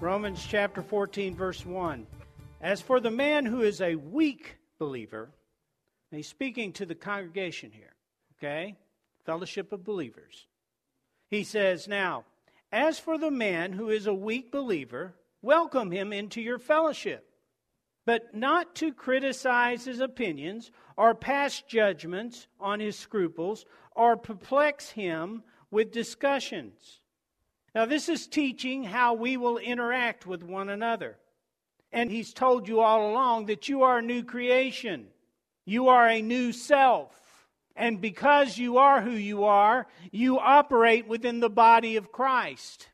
Romans chapter 14, verse 1. As for the man who is a weak believer, he's speaking to the congregation here, okay? Fellowship of believers. He says, Now, as for the man who is a weak believer, welcome him into your fellowship, but not to criticize his opinions or pass judgments on his scruples or perplex him with discussions. Now, this is teaching how we will interact with one another. And he's told you all along that you are a new creation, you are a new self. And because you are who you are, you operate within the body of Christ.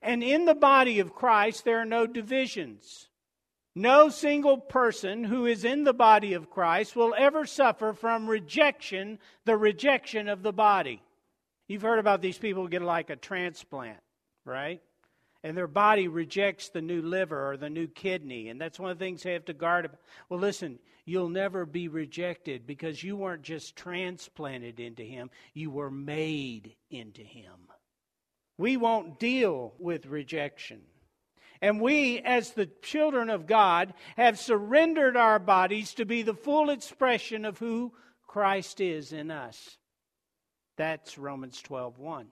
And in the body of Christ, there are no divisions. No single person who is in the body of Christ will ever suffer from rejection, the rejection of the body. You've heard about these people who get like a transplant right? And their body rejects the new liver or the new kidney. And that's one of the things they have to guard about. Well, listen, you'll never be rejected because you weren't just transplanted into Him, you were made into Him. We won't deal with rejection. And we, as the children of God, have surrendered our bodies to be the full expression of who Christ is in us. That's Romans 12 1.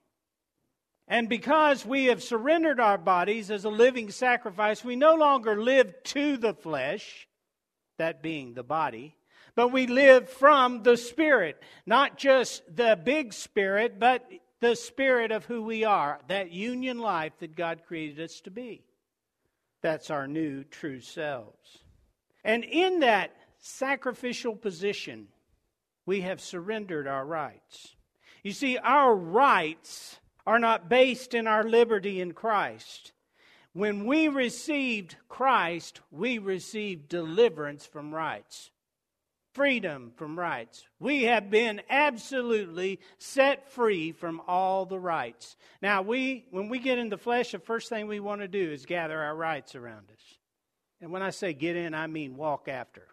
And because we have surrendered our bodies as a living sacrifice, we no longer live to the flesh, that being the body, but we live from the Spirit. Not just the big Spirit, but the Spirit of who we are, that union life that God created us to be. That's our new true selves. And in that sacrificial position, we have surrendered our rights. You see, our rights are not based in our liberty in Christ. When we received Christ, we received deliverance from rights, freedom from rights. We have been absolutely set free from all the rights. Now, we when we get in the flesh, the first thing we want to do is gather our rights around us. And when I say get in, I mean walk after.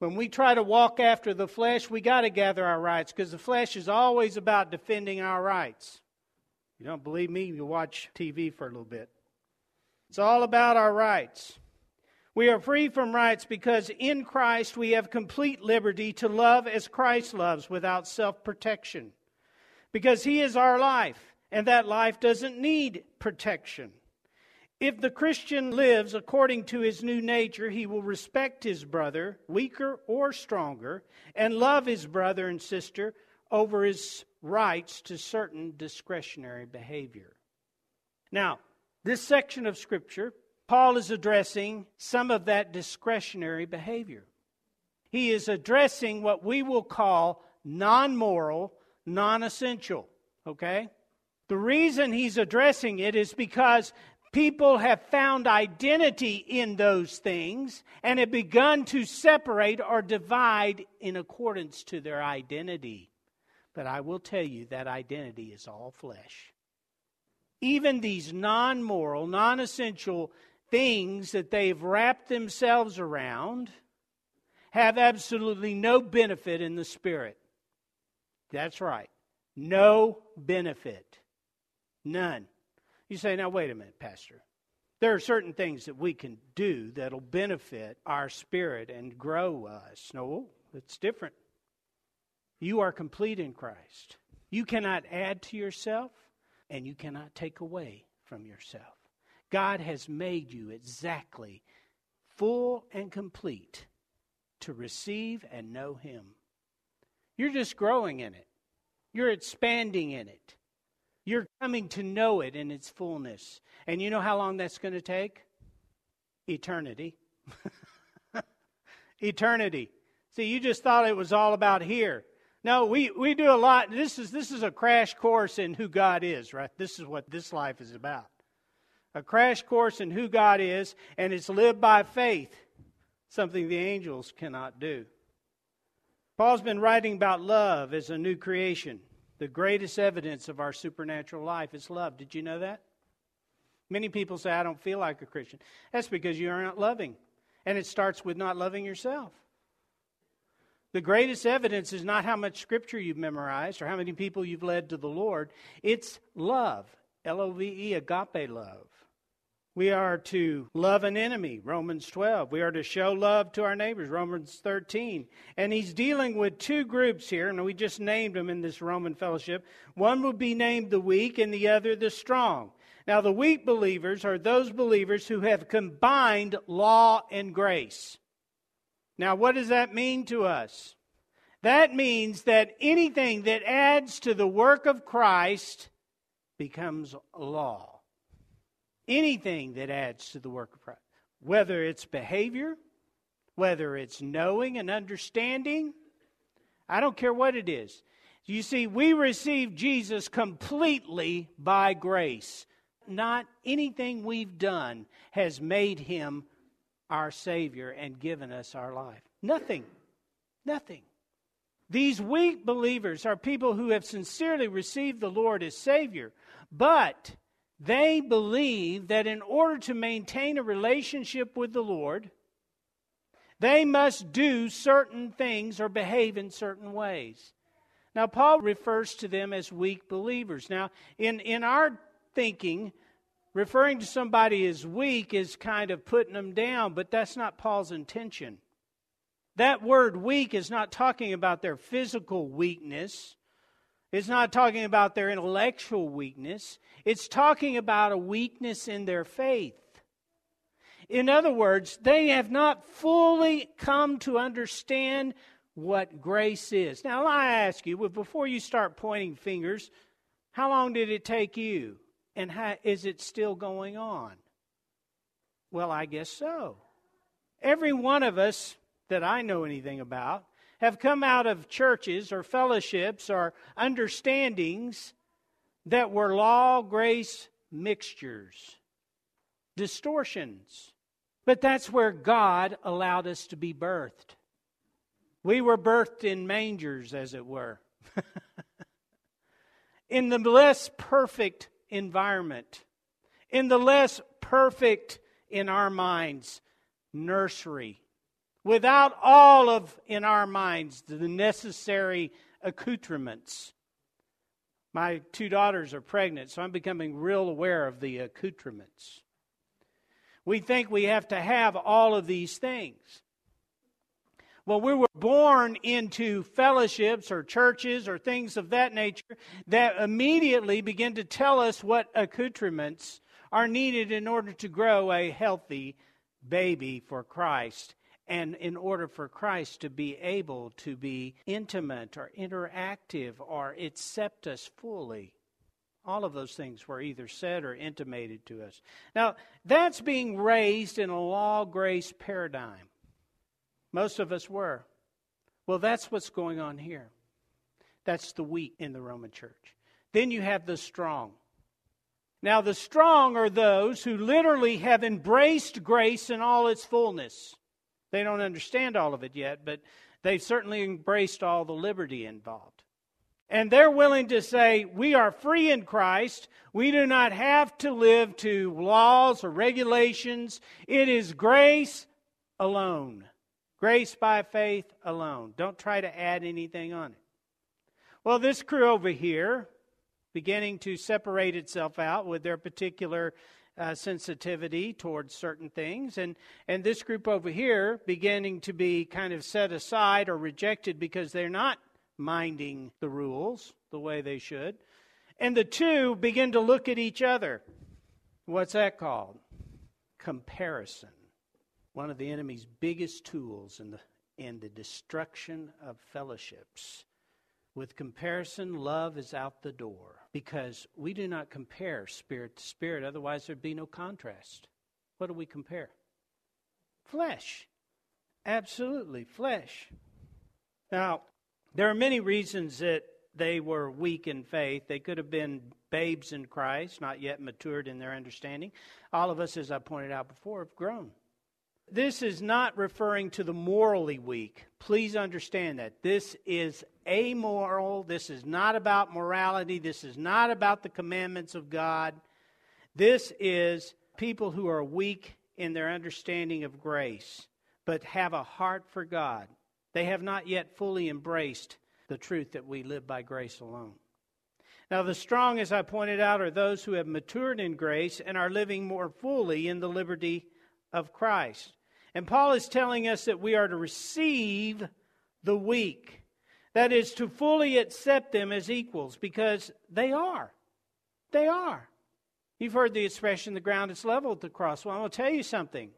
When we try to walk after the flesh, we got to gather our rights because the flesh is always about defending our rights. You don't believe me? You watch TV for a little bit. It's all about our rights. We are free from rights because in Christ we have complete liberty to love as Christ loves without self protection. Because He is our life, and that life doesn't need protection. If the Christian lives according to his new nature, he will respect his brother, weaker or stronger, and love his brother and sister over his rights to certain discretionary behavior. Now, this section of Scripture, Paul is addressing some of that discretionary behavior. He is addressing what we will call non moral, non essential. Okay? The reason he's addressing it is because people have found identity in those things and have begun to separate or divide in accordance to their identity. But I will tell you that identity is all flesh. Even these non moral, non essential things that they've wrapped themselves around have absolutely no benefit in the spirit. That's right. No benefit. None. You say, now, wait a minute, Pastor. There are certain things that we can do that'll benefit our spirit and grow us. No, it's different. You are complete in Christ. You cannot add to yourself, and you cannot take away from yourself. God has made you exactly full and complete to receive and know Him. You're just growing in it, you're expanding in it. You're coming to know it in its fullness. And you know how long that's going to take? Eternity. Eternity. See, you just thought it was all about here. No, we, we do a lot. This is, this is a crash course in who God is, right? This is what this life is about. A crash course in who God is, and it's lived by faith, something the angels cannot do. Paul's been writing about love as a new creation. The greatest evidence of our supernatural life is love. Did you know that? Many people say, I don't feel like a Christian. That's because you are not loving. And it starts with not loving yourself. The greatest evidence is not how much scripture you've memorized or how many people you've led to the Lord. It's love. L O V E, agape love. We are to love an enemy, Romans 12. We are to show love to our neighbors, Romans 13. And he's dealing with two groups here, and we just named them in this Roman fellowship. One would be named the weak, and the other the strong. Now, the weak believers are those believers who have combined law and grace. Now, what does that mean to us? That means that anything that adds to the work of Christ becomes law. Anything that adds to the work of Christ, whether it's behavior, whether it's knowing and understanding, I don't care what it is. You see, we receive Jesus completely by grace. Not anything we've done has made him our Savior and given us our life. Nothing. Nothing. These weak believers are people who have sincerely received the Lord as Savior, but they believe that in order to maintain a relationship with the Lord, they must do certain things or behave in certain ways. Now, Paul refers to them as weak believers. Now, in, in our thinking, referring to somebody as weak is kind of putting them down, but that's not Paul's intention. That word weak is not talking about their physical weakness. It's not talking about their intellectual weakness. It's talking about a weakness in their faith. In other words, they have not fully come to understand what grace is. Now, I ask you, before you start pointing fingers, how long did it take you? And how, is it still going on? Well, I guess so. Every one of us that I know anything about have come out of churches or fellowships or understandings that were law grace mixtures, distortions. But that's where God allowed us to be birthed. We were birthed in mangers, as it were, in the less perfect environment, in the less perfect, in our minds, nursery without all of, in our minds, the necessary accoutrements. My two daughters are pregnant, so I'm becoming real aware of the accoutrements. We think we have to have all of these things. Well, we were born into fellowships or churches or things of that nature that immediately begin to tell us what accoutrements are needed in order to grow a healthy baby for Christ and in order for Christ to be able to be intimate or interactive or accept us fully. All of those things were either said or intimated to us. Now, that's being raised in a law grace paradigm. Most of us were. Well, that's what's going on here. That's the weak in the Roman church. Then you have the strong. Now, the strong are those who literally have embraced grace in all its fullness. They don't understand all of it yet, but they've certainly embraced all the liberty involved. And they're willing to say, We are free in Christ. We do not have to live to laws or regulations. It is grace alone. Grace by faith alone. Don't try to add anything on it. Well, this crew over here, beginning to separate itself out with their particular uh, sensitivity towards certain things, and, and this group over here beginning to be kind of set aside or rejected because they're not minding the rules the way they should. And the two begin to look at each other. What's that called? Comparison. One of the enemy's biggest tools in the, in the destruction of fellowships. With comparison, love is out the door because we do not compare spirit to spirit, otherwise, there'd be no contrast. What do we compare? Flesh. Absolutely, flesh. Now, there are many reasons that they were weak in faith. They could have been babes in Christ, not yet matured in their understanding. All of us, as I pointed out before, have grown. This is not referring to the morally weak. Please understand that. This is amoral. This is not about morality. This is not about the commandments of God. This is people who are weak in their understanding of grace, but have a heart for God. They have not yet fully embraced the truth that we live by grace alone. Now, the strong, as I pointed out, are those who have matured in grace and are living more fully in the liberty of Christ. And Paul is telling us that we are to receive the weak. That is, to fully accept them as equals because they are. They are. You've heard the expression, the ground is level at the cross. Well, I'm going to tell you something.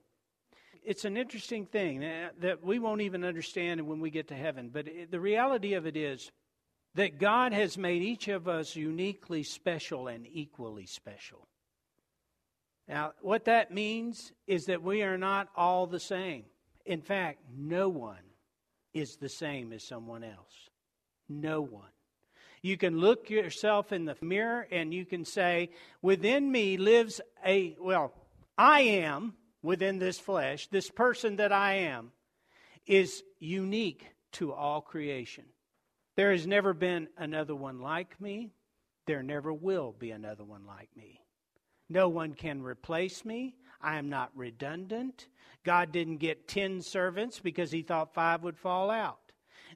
It's an interesting thing eh, that we won't even understand when we get to heaven. But the reality of it is that God has made each of us uniquely special and equally special. Now, what that means is that we are not all the same. In fact, no one is the same as someone else. No one. You can look yourself in the mirror and you can say, within me lives a, well, I am within this flesh, this person that I am, is unique to all creation. There has never been another one like me. There never will be another one like me. No one can replace me. I am not redundant. God didn't get 10 servants because he thought five would fall out.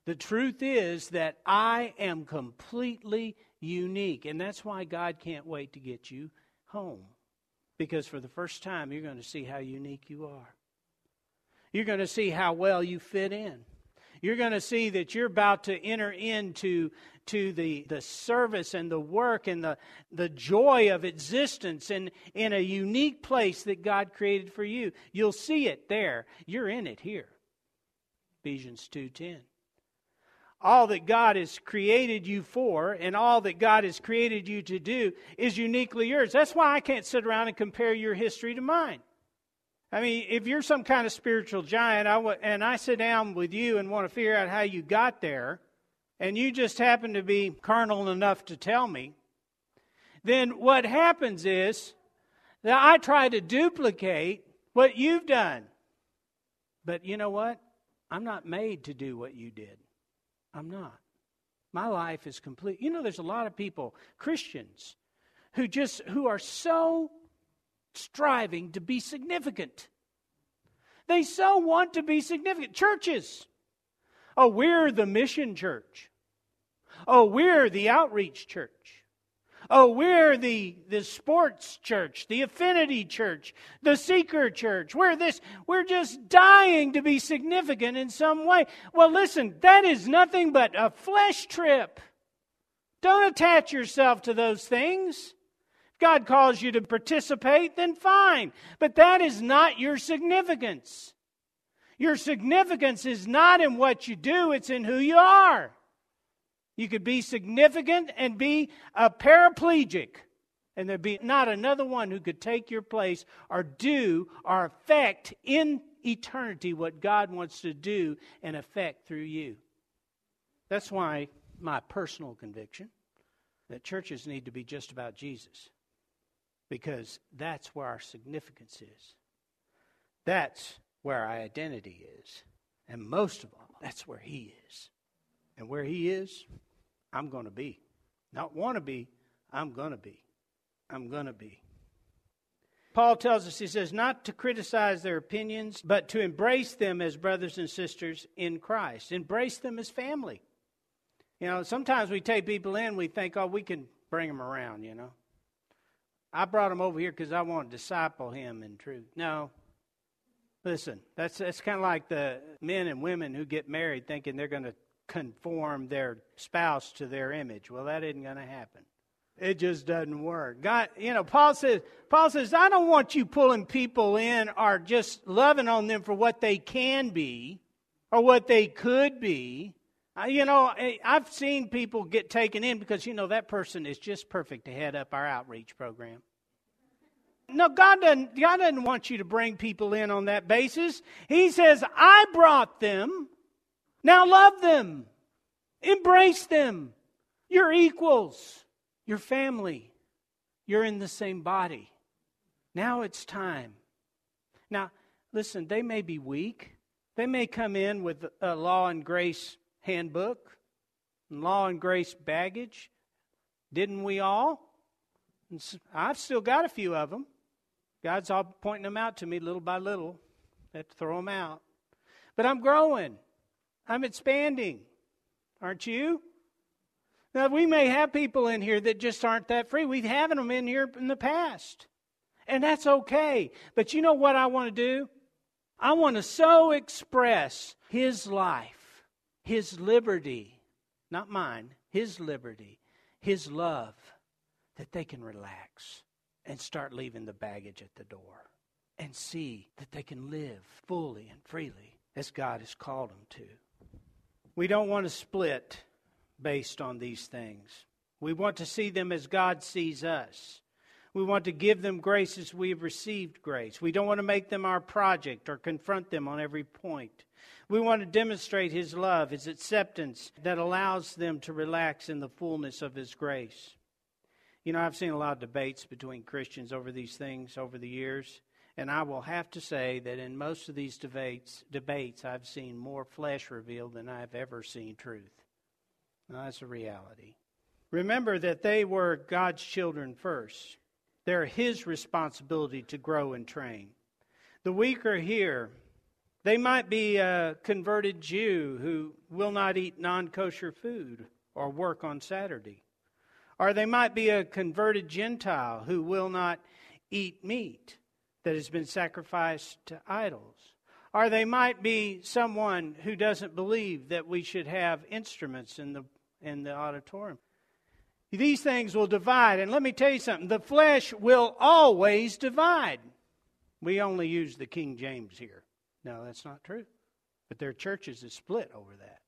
The truth is that I am completely unique. And that's why God can't wait to get you home. Because for the first time, you're going to see how unique you are. You're going to see how well you fit in. You're going to see that you're about to enter into to the, the service and the work and the, the joy of existence in, in a unique place that God created for you. You'll see it there. You're in it here. Ephesians 2:10. All that God has created you for and all that God has created you to do is uniquely yours. That's why I can't sit around and compare your history to mine. I mean, if you're some kind of spiritual giant I w- and I sit down with you and want to figure out how you got there, and you just happen to be carnal enough to tell me, then what happens is that I try to duplicate what you've done. But you know what? I'm not made to do what you did. I'm not. My life is complete. You know, there's a lot of people, Christians, who just who are so striving to be significant. They so want to be significant. Churches, Oh, we're the mission church. Oh, we're the outreach church. Oh, we're the, the sports church, the affinity church, the seeker church. We're this, we're just dying to be significant in some way. Well, listen, that is nothing but a flesh trip. Don't attach yourself to those things. God calls you to participate, then fine. But that is not your significance. Your significance is not in what you do, it's in who you are. You could be significant and be a paraplegic, and there'd be not another one who could take your place or do or affect in eternity what God wants to do and affect through you. That's why my personal conviction that churches need to be just about Jesus, because that's where our significance is. That's where our identity is. And most of all, that's where He is. And where He is, I'm going to be. Not want to be, I'm going to be. I'm going to be. Paul tells us, he says, not to criticize their opinions, but to embrace them as brothers and sisters in Christ. Embrace them as family. You know, sometimes we take people in, we think, oh, we can bring them around, you know. I brought him over here because I want to disciple him in truth. No. Listen, that's, that's kind of like the men and women who get married thinking they're going to conform their spouse to their image. Well, that isn't going to happen. It just doesn't work. God, you know, Paul says, Paul says, I don't want you pulling people in or just loving on them for what they can be or what they could be. You know, I've seen people get taken in because, you know, that person is just perfect to head up our outreach program. No, God doesn't, God doesn't want you to bring people in on that basis. He says, I brought them. Now love them. Embrace them. You're equals. You're family. You're in the same body. Now it's time. Now, listen, they may be weak. They may come in with a law and grace handbook, law and grace baggage. Didn't we all? I've still got a few of them. God's all pointing them out to me little by little. Have to throw them out. But I'm growing. I'm expanding. Aren't you? Now, we may have people in here that just aren't that free. We've had them in here in the past. And that's okay. But you know what I want to do? I want to so express His life, His liberty, not mine, His liberty, His love, that they can relax and start leaving the baggage at the door and see that they can live fully and freely as God has called them to. We don't want to split based on these things. We want to see them as God sees us. We want to give them grace as we have received grace. We don't want to make them our project or confront them on every point. We want to demonstrate His love, His acceptance that allows them to relax in the fullness of His grace. You know, I've seen a lot of debates between Christians over these things over the years, and I will have to say that in most of these debates, debates I've seen more flesh revealed than I've ever seen truth. Now, that's a reality. Remember that they were God's children first. They're His responsibility to grow and train. The weak are here. They might be a converted Jew who will not eat non kosher food or work on Saturday. Or they might be a converted Gentile who will not eat meat that has been sacrificed to idols. Or they might be someone who doesn't believe that we should have instruments in the, in the auditorium. These things will divide. And let me tell you something the flesh will always divide. We only use the King James here. No, that's not true. But their churches is split over that.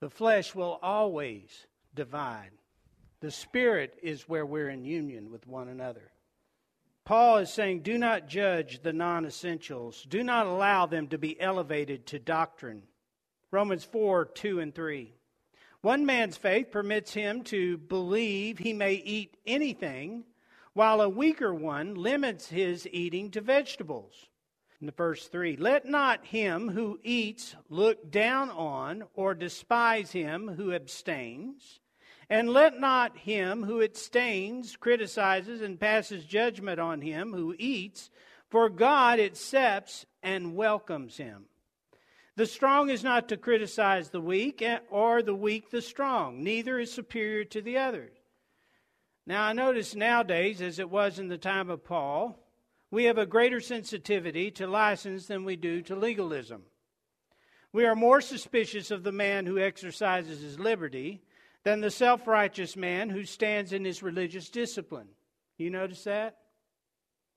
The flesh will always divide. The Spirit is where we're in union with one another. Paul is saying, do not judge the non essentials, do not allow them to be elevated to doctrine. Romans 4 2 and 3. One man's faith permits him to believe he may eat anything, while a weaker one limits his eating to vegetables. In the verse 3, let not him who eats look down on or despise him who abstains and let not him who abstains, criticizes, and passes judgment on him who eats, for God accepts and welcomes him. The strong is not to criticize the weak, eh, or the weak the strong. Neither is superior to the other. Now, I notice nowadays, as it was in the time of Paul, we have a greater sensitivity to license than we do to legalism. We are more suspicious of the man who exercises his liberty than the self righteous man who stands in his religious discipline. You notice that?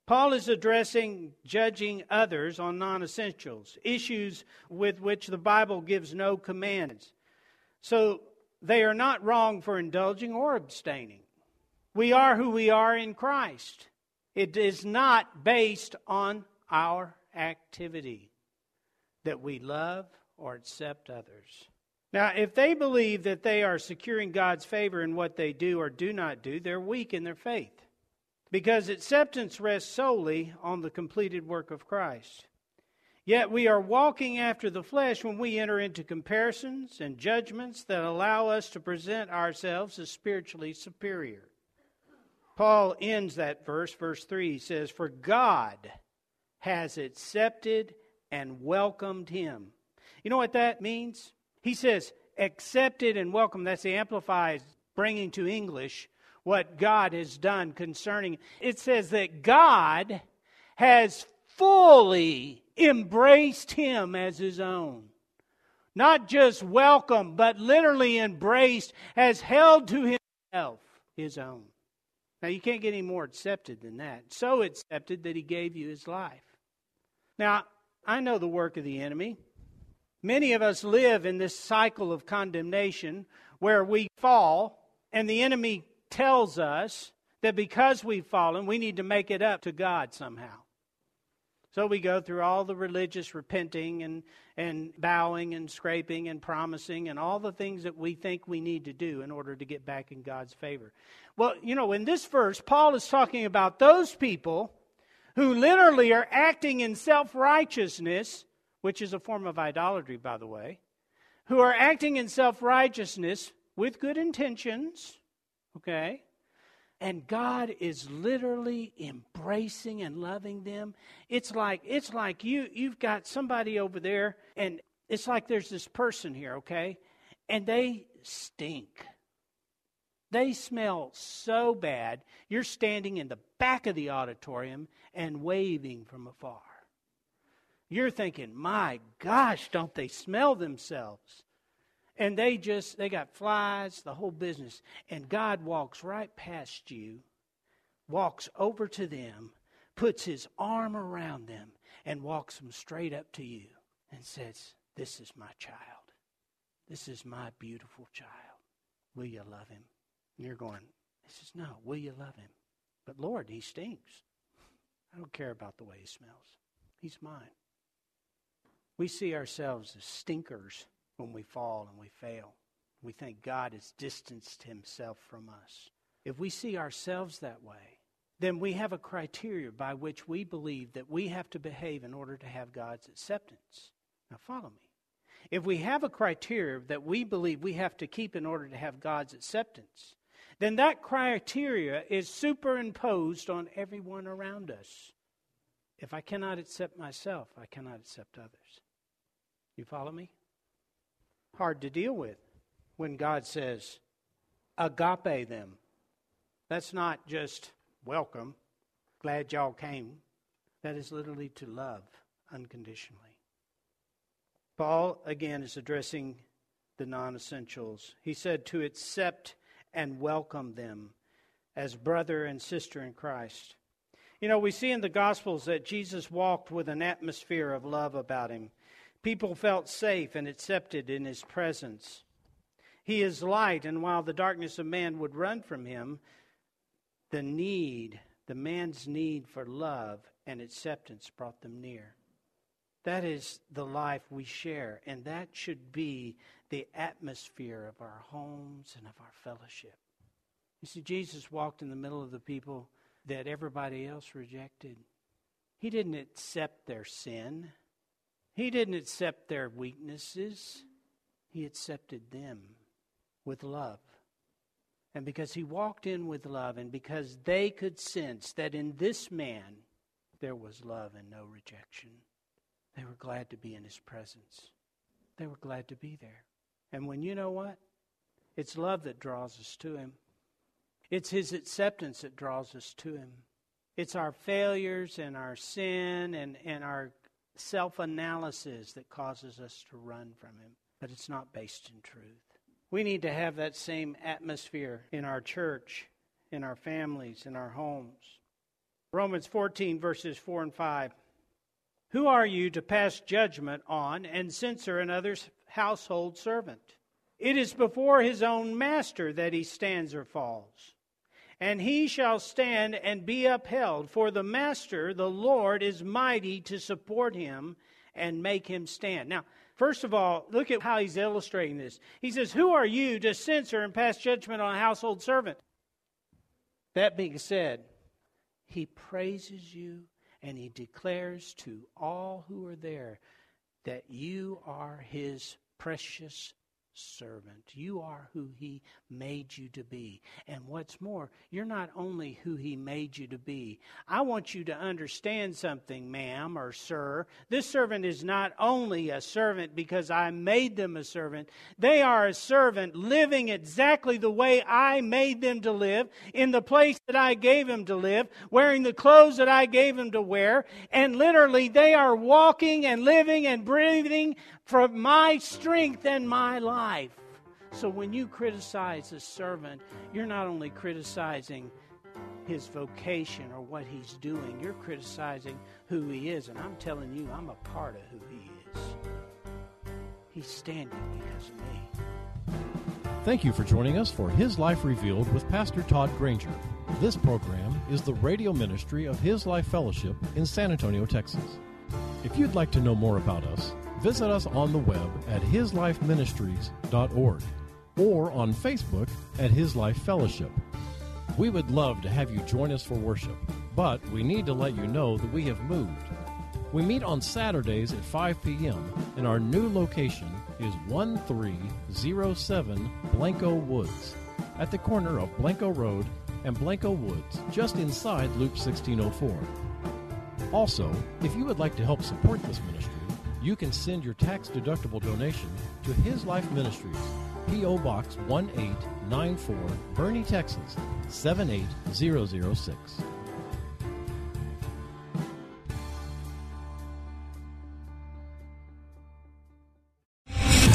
Paul is addressing judging others on non essentials, issues with which the Bible gives no commands. So they are not wrong for indulging or abstaining. We are who we are in Christ. It is not based on our activity that we love or accept others. Now, if they believe that they are securing God's favor in what they do or do not do, they're weak in their faith. Because acceptance rests solely on the completed work of Christ. Yet we are walking after the flesh when we enter into comparisons and judgments that allow us to present ourselves as spiritually superior. Paul ends that verse, verse 3, he says, For God has accepted and welcomed him. You know what that means? He says, accepted and welcomed. That's the Amplified bringing to English what God has done concerning. It says that God has fully embraced him as his own. Not just welcomed, but literally embraced, has held to himself his own. Now, you can't get any more accepted than that. So accepted that he gave you his life. Now, I know the work of the enemy. Many of us live in this cycle of condemnation where we fall, and the enemy tells us that because we've fallen, we need to make it up to God somehow. So we go through all the religious repenting and, and bowing and scraping and promising and all the things that we think we need to do in order to get back in God's favor. Well, you know, in this verse, Paul is talking about those people who literally are acting in self righteousness, which is a form of idolatry, by the way, who are acting in self righteousness with good intentions, okay? And God is literally embracing and loving them. It's like it's like you you've got somebody over there and it's like there's this person here, okay? And they stink. They smell so bad. You're standing in the back of the auditorium and waving from afar. You're thinking, "My gosh, don't they smell themselves?" And they just they got flies the whole business. And god walks right past you walks over to them puts his arm around them and walks them straight up to you and says this is my child. This is my beautiful child. Will you love him? And you're going he says no will you love him? But lord he stinks. I don't care about the way he smells. He's mine. We see ourselves as stinkers when we fall and we fail. We think God has distanced himself from us. If we see ourselves that way, then we have a criteria by which we believe that we have to behave in order to have God's acceptance. Now, follow me. If we have a criteria that we believe we have to keep in order to have God's acceptance, then that criteria is superimposed on everyone around us. If I cannot accept myself, I cannot accept others. You follow me? Hard to deal with when God says, agape them. That's not just welcome, glad y'all came. That is literally to love unconditionally. Paul, again, is addressing the non essentials. He said to accept and welcome them as brother and sister in Christ. You know, we see in the Gospels that Jesus walked with an atmosphere of love about him. People felt safe and accepted in his presence. He is light, and while the darkness of man would run from him, the need, the man's need for love and acceptance brought them near. That is the life we share, and that should be the atmosphere of our homes and of our fellowship. You see, Jesus walked in the middle of the people that everybody else rejected. He didn't accept their sin. He didn't accept their weaknesses, He accepted them with love. And because He walked in with love, and because they could sense that in this man there was love and no rejection, they were glad to be in His presence. They were glad to be there. And when you know what? It's love that draws us to Him. It's His acceptance that draws us to Him. It's our failures and our sin and, and our self analysis that causes us to run from Him, but it's not based in truth. We need to have that same atmosphere in our church, in our families, in our homes. Romans 14, verses 4 and 5. Who are you to pass judgment on and censor another's household servant? It is before his own master that he stands or falls and he shall stand and be upheld. For the master, the Lord, is mighty to support him and make him stand. Now, first of all, look at how he's illustrating this. He says, Who are you to censor and pass judgment on a household servant? That being said, he praises you and he declares to all who are there that you are his precious servant. You are who He made you to be. And what's more, you're not only who He made you to be. I want you to understand something, ma'am or sir. This servant is not only a servant because I made them a servant, they are a servant living exactly the way I made them to live, in the place that I gave them to live, wearing the clothes that I gave them to wear. And literally, they are walking and living and breathing for my strength and my life. So when you criticize a servant, you're not only criticizing his vocation or what he's doing, you're criticizing who he is. And I'm telling you, I'm a part of who he is. He's standing because of me. Thank you for joining us for His Life Revealed with Pastor Todd Granger. This program is the radio ministry of His Life Fellowship in San Antonio, Texas. If you'd like to know more about us, visit us on the web at hislifeministries.org or on Facebook at His Life Fellowship. We would love to have you join us for worship, but we need to let you know that we have moved. We meet on Saturdays at 5 p.m., and our new location is 1307 Blanco Woods at the corner of Blanco Road and Blanco Woods, just inside Loop 1604. Also, if you would like to help support this ministry, you can send your tax deductible donation to His Life Ministries, P.O. Box 1894, Boerne, Texas 78006.